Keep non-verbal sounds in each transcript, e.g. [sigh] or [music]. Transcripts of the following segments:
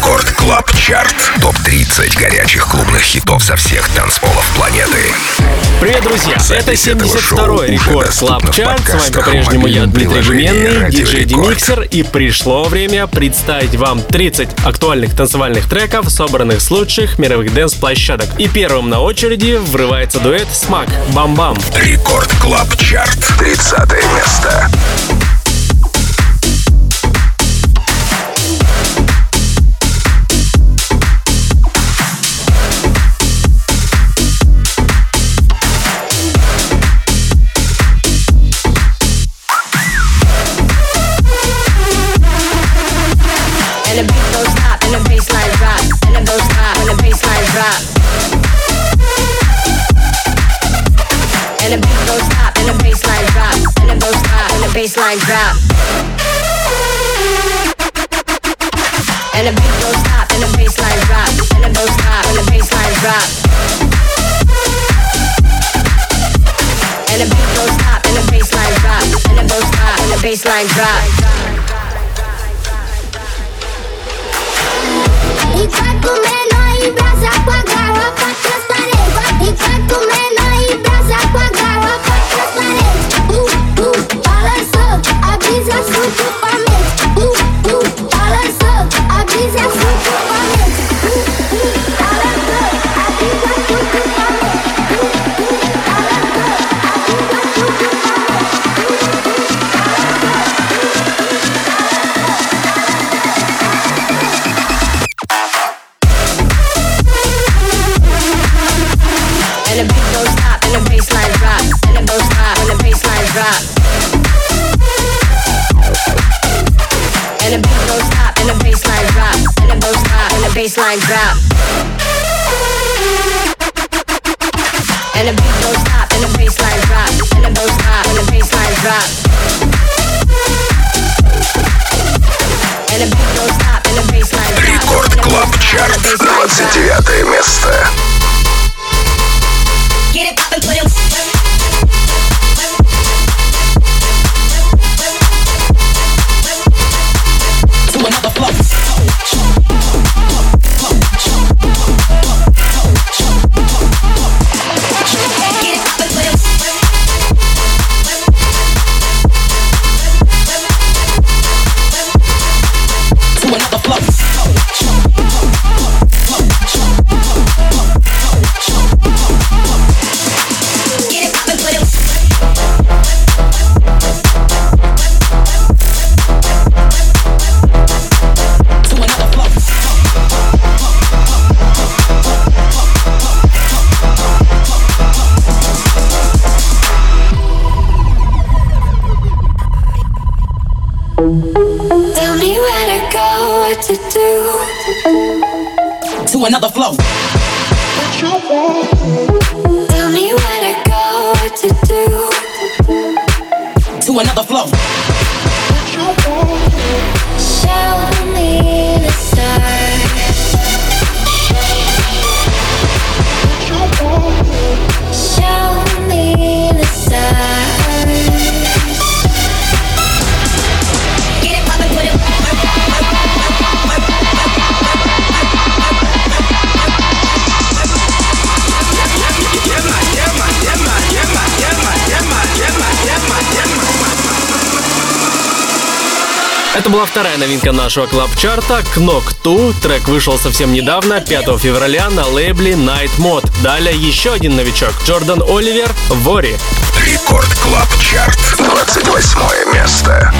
Record Club Chart. Топ-30 горячих клубных хитов со всех танцполов планеты. Привет, друзья! Это 72-й Record Club Chart. С вами по-прежнему я, Дмитрий Гуменный, диджей Демиксер. И пришло время представить вам 30 актуальных танцевальных треков, собранных с лучших мировых dance-площадок. И первым на очереди врывается дуэт Smack Bam Bam. Record Club Chart. 30 место. Baseline drop. And the beat goes stop, and the baseline drop, and the goes stop, and the baseline drop. And the beat goes stop, and the baseline drop, and the goes stop, and the baseline drop. baseline drop. And the beat goes stop, and the baseline drop, and the goes stop, and the baseline drop. And the beat goes stop, and the baseline drop. Рекорд Клаб Чарт. 29 место. Another flow. Show me Это была вторая новинка нашего club-чарта «Knock 2». Трек вышел совсем недавно, 5 февраля, на лейбле Night Mode. Далее еще один новичок – Джордан Оливер «Worry». Record Club Chart. 28 место.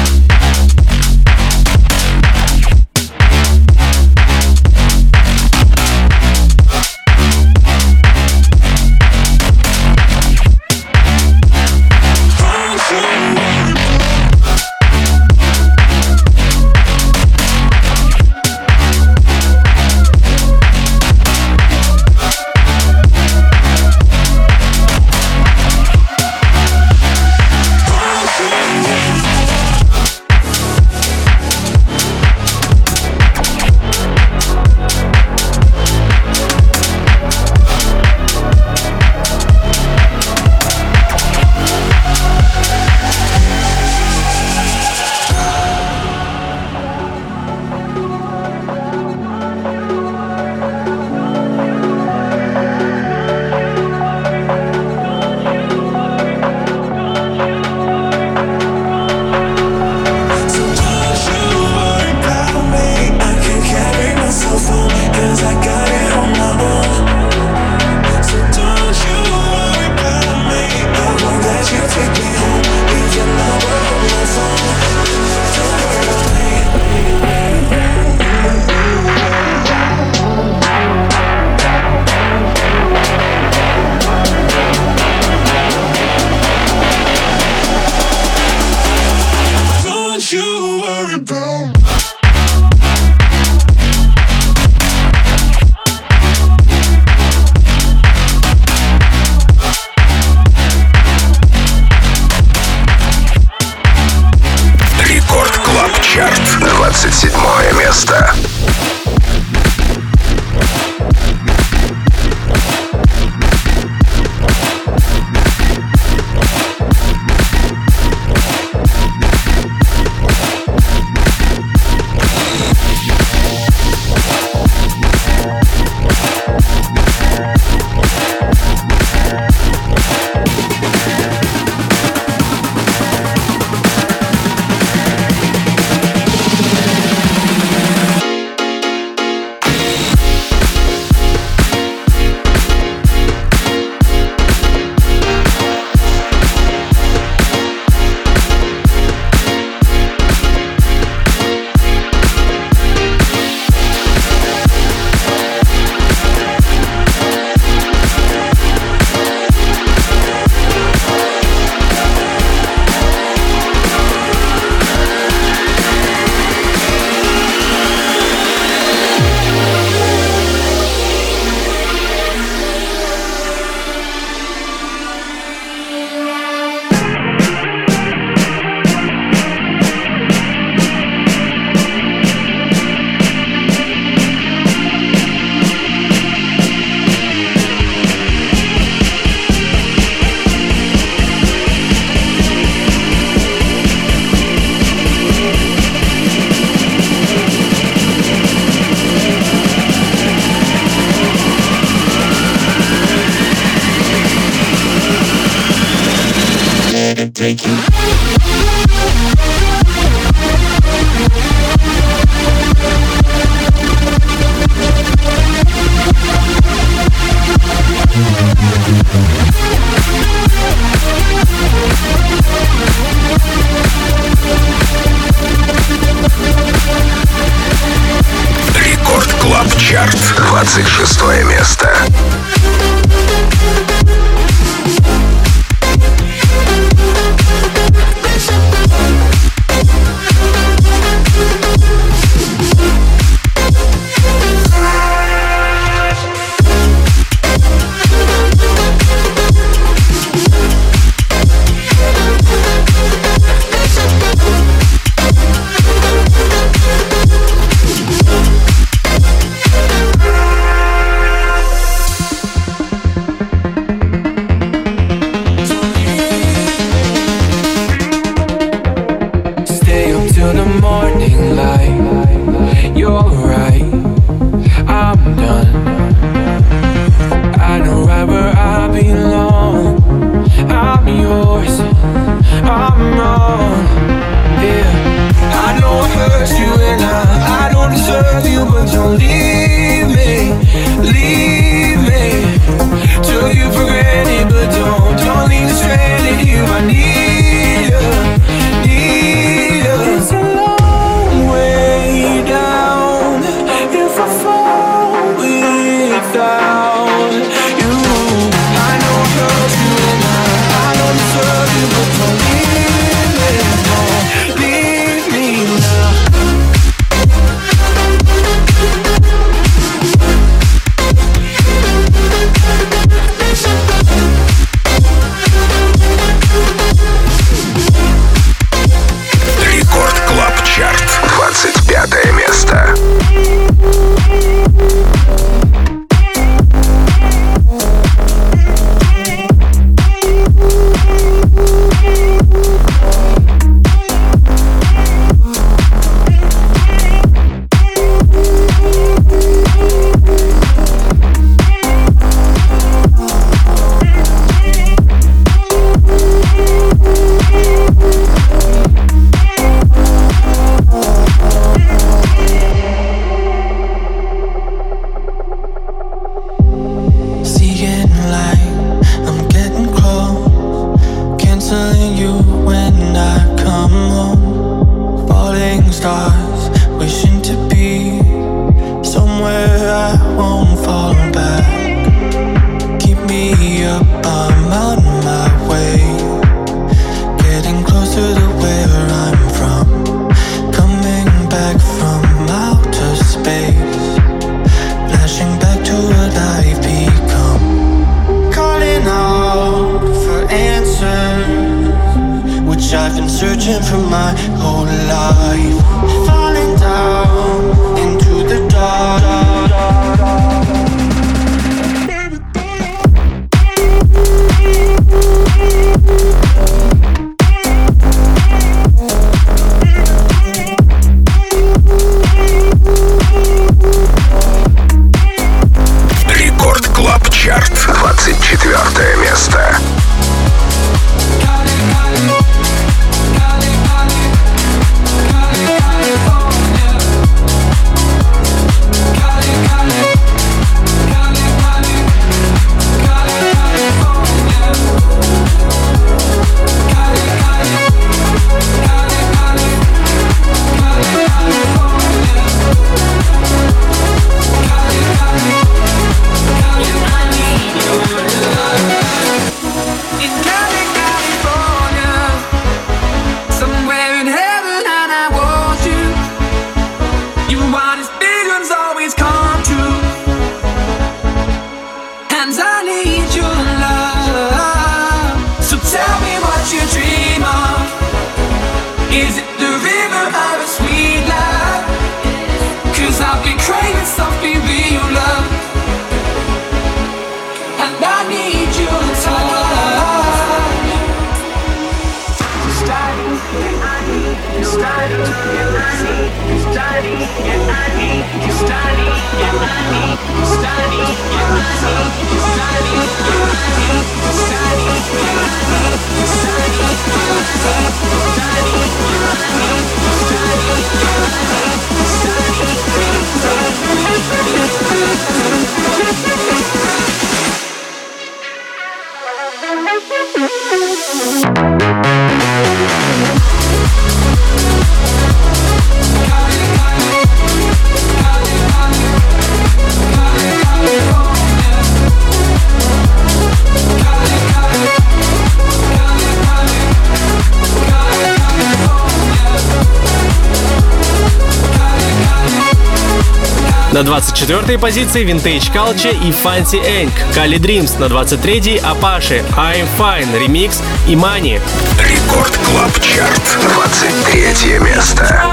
24 позиции Vintage Culture и Fancy Enk, Kali Dreams на 23-й, Apache, I'm Fine, Remix и Money. Рекорд Клаб Чарт, 23 место.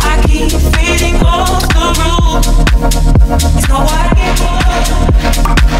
I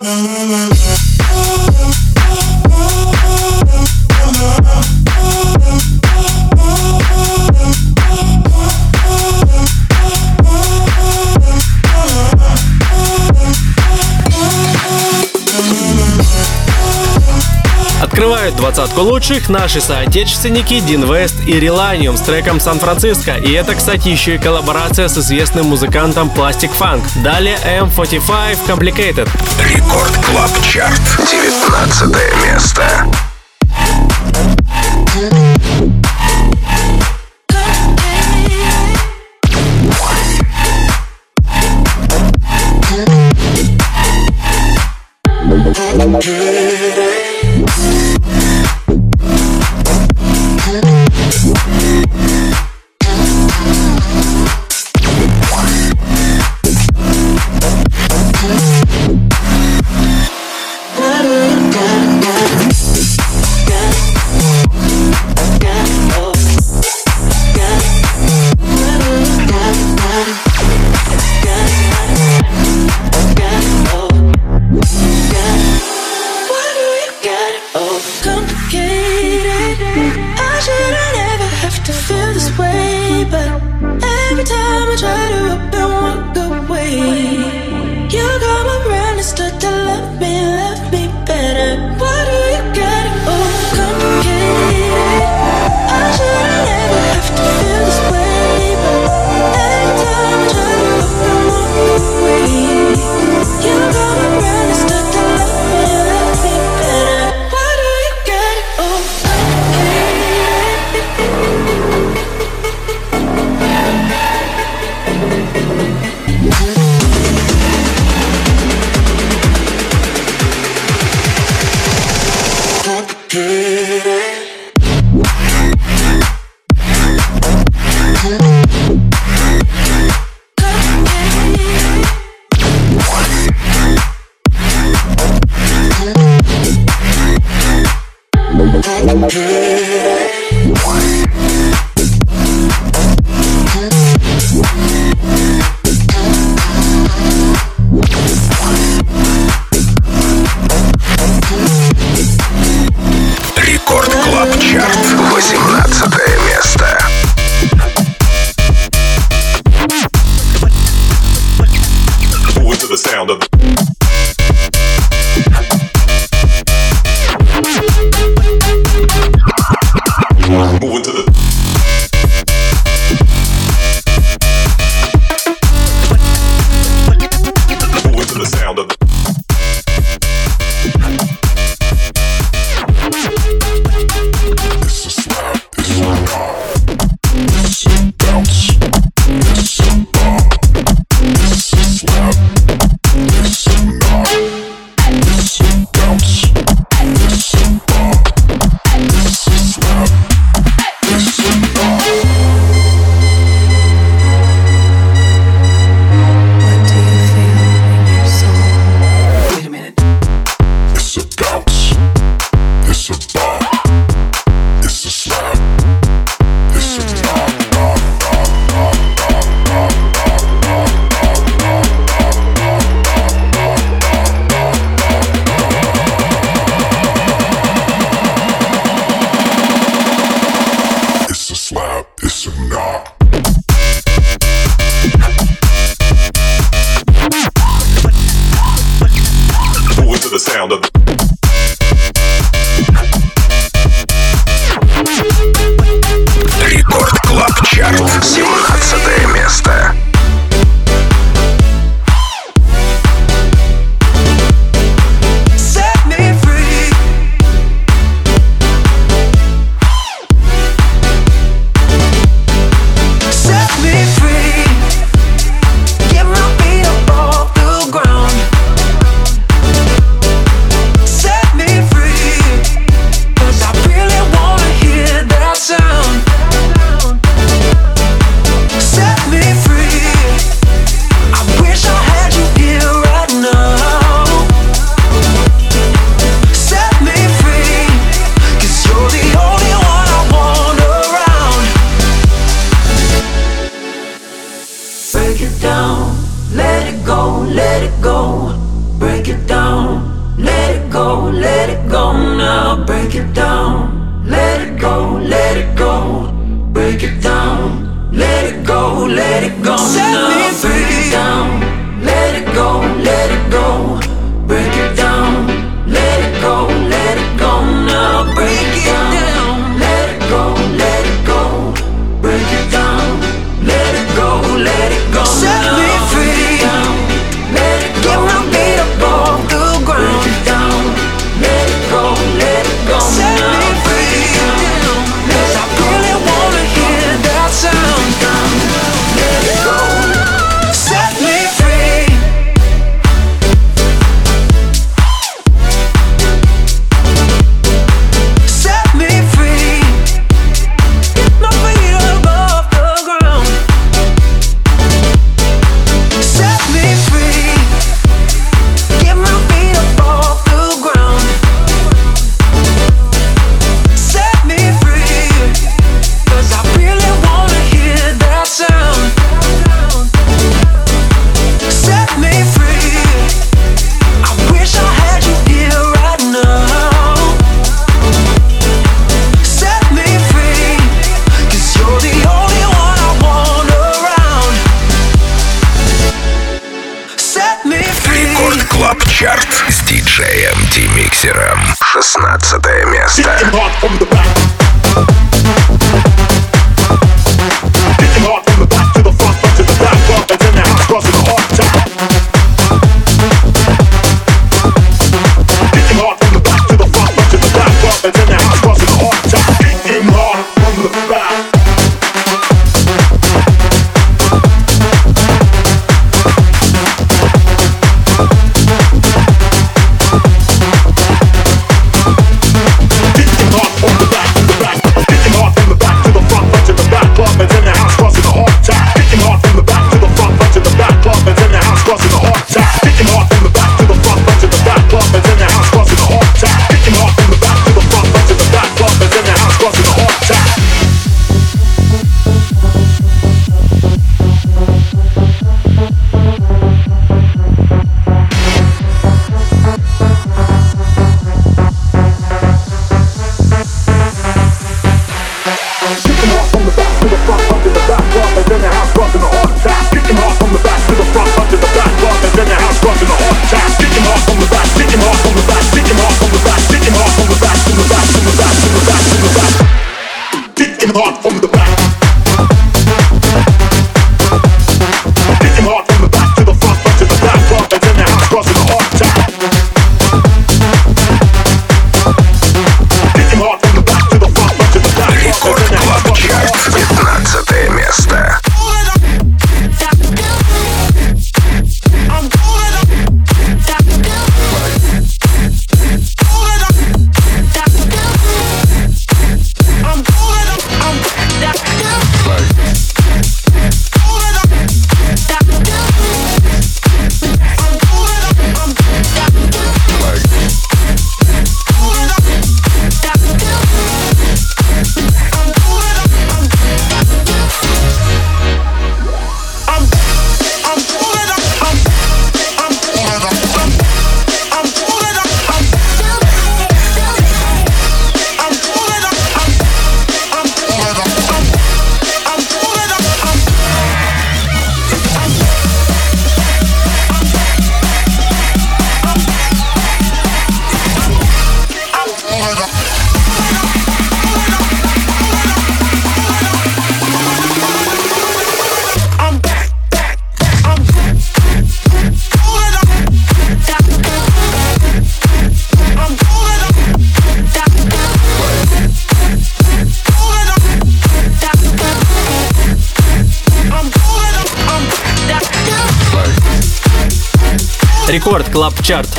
Oh, [laughs] возглавляют двадцатку лучших наши соотечественники Дин Вест и Реланиум с треком «Сан-Франциско». И это, кстати, еще и коллаборация с известным музыкантом Plastic Funk. Далее M45 Complicated. Рекорд Клаб Чарт. 19 место.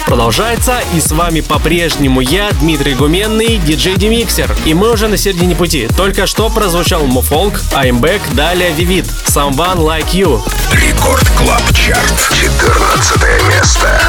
продолжается, и с вами по-прежнему я, Дмитрий Гуменный, диджей Демиксер. И мы уже на середине пути. Только что прозвучал Муфолк, I'm Back, далее Vivid, Someone Like You. Record Club Chart, 14 место.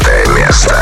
Одиннадцатое место.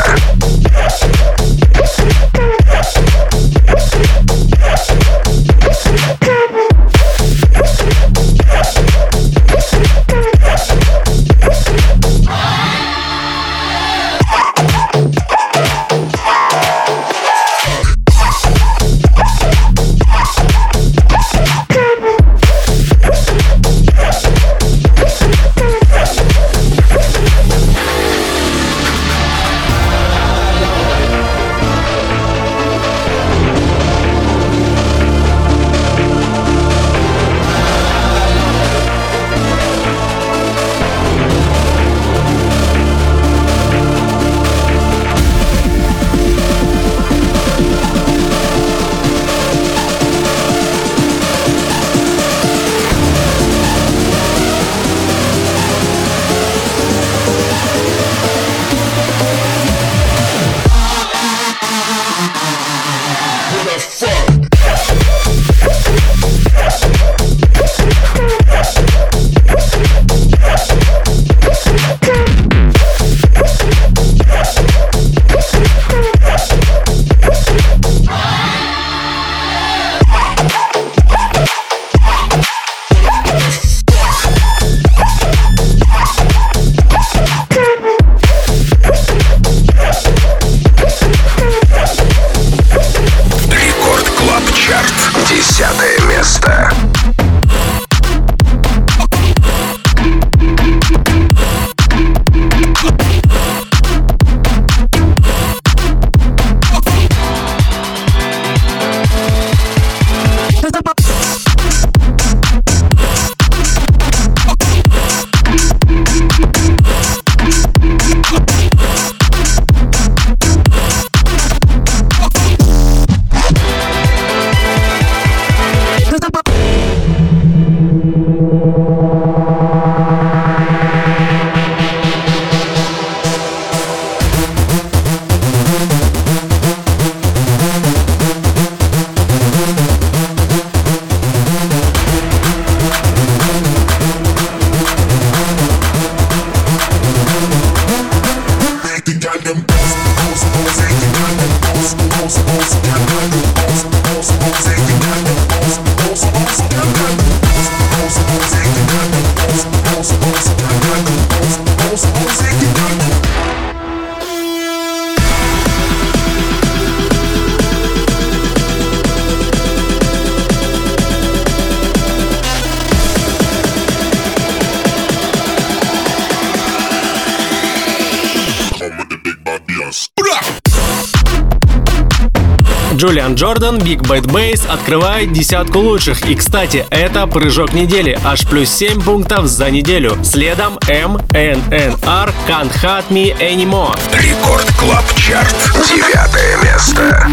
Джордан, Big Bad Bass открывает десятку лучших. И, кстати, это прыжок недели, аж плюс 7 пунктов за неделю. Следом эм MNNR Can't Hurt Me Anymore. Record Club Chart. Девятое место.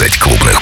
20 клубных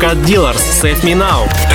Cut Dealers Save Me Now.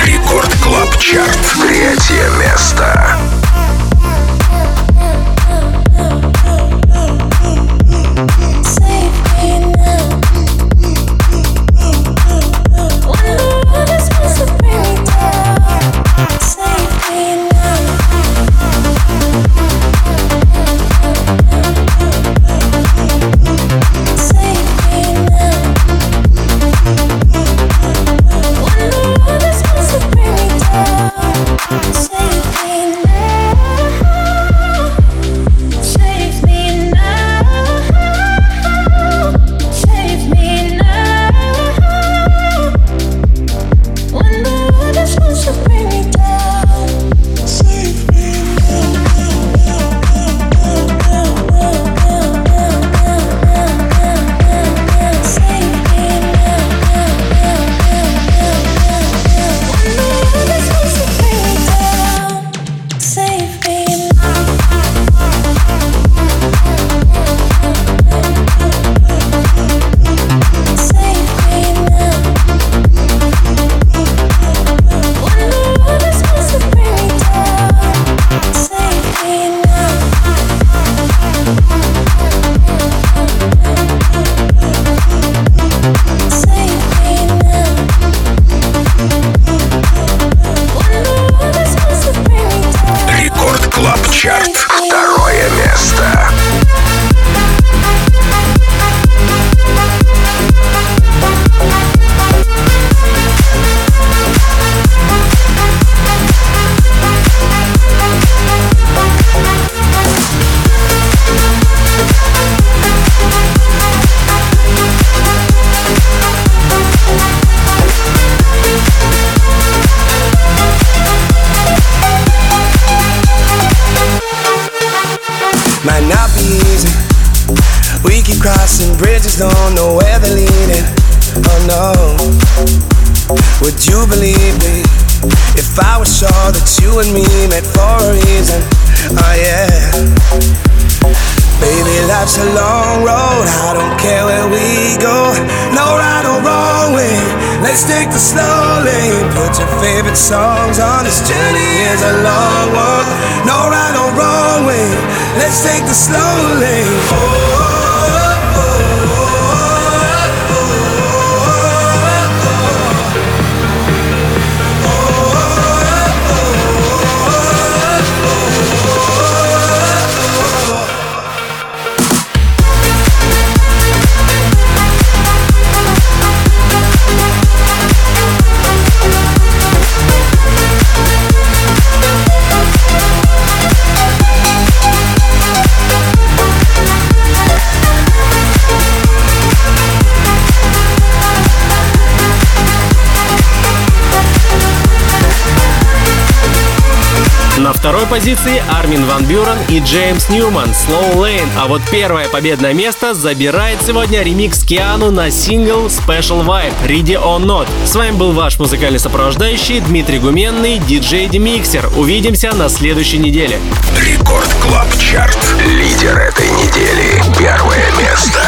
позиции Армин Ван Бюрен и Джеймс Ньюман «Slow Lane». А вот первое победное место забирает сегодня ремикс Киану на сингл Special Vibe «Ready or Not». С вами был ваш музыкальный сопровождающий Дмитрий Гуменный, диджей Демиксер. Увидимся на следующей неделе. Record Club Chart. Лидер этой недели. Первое место.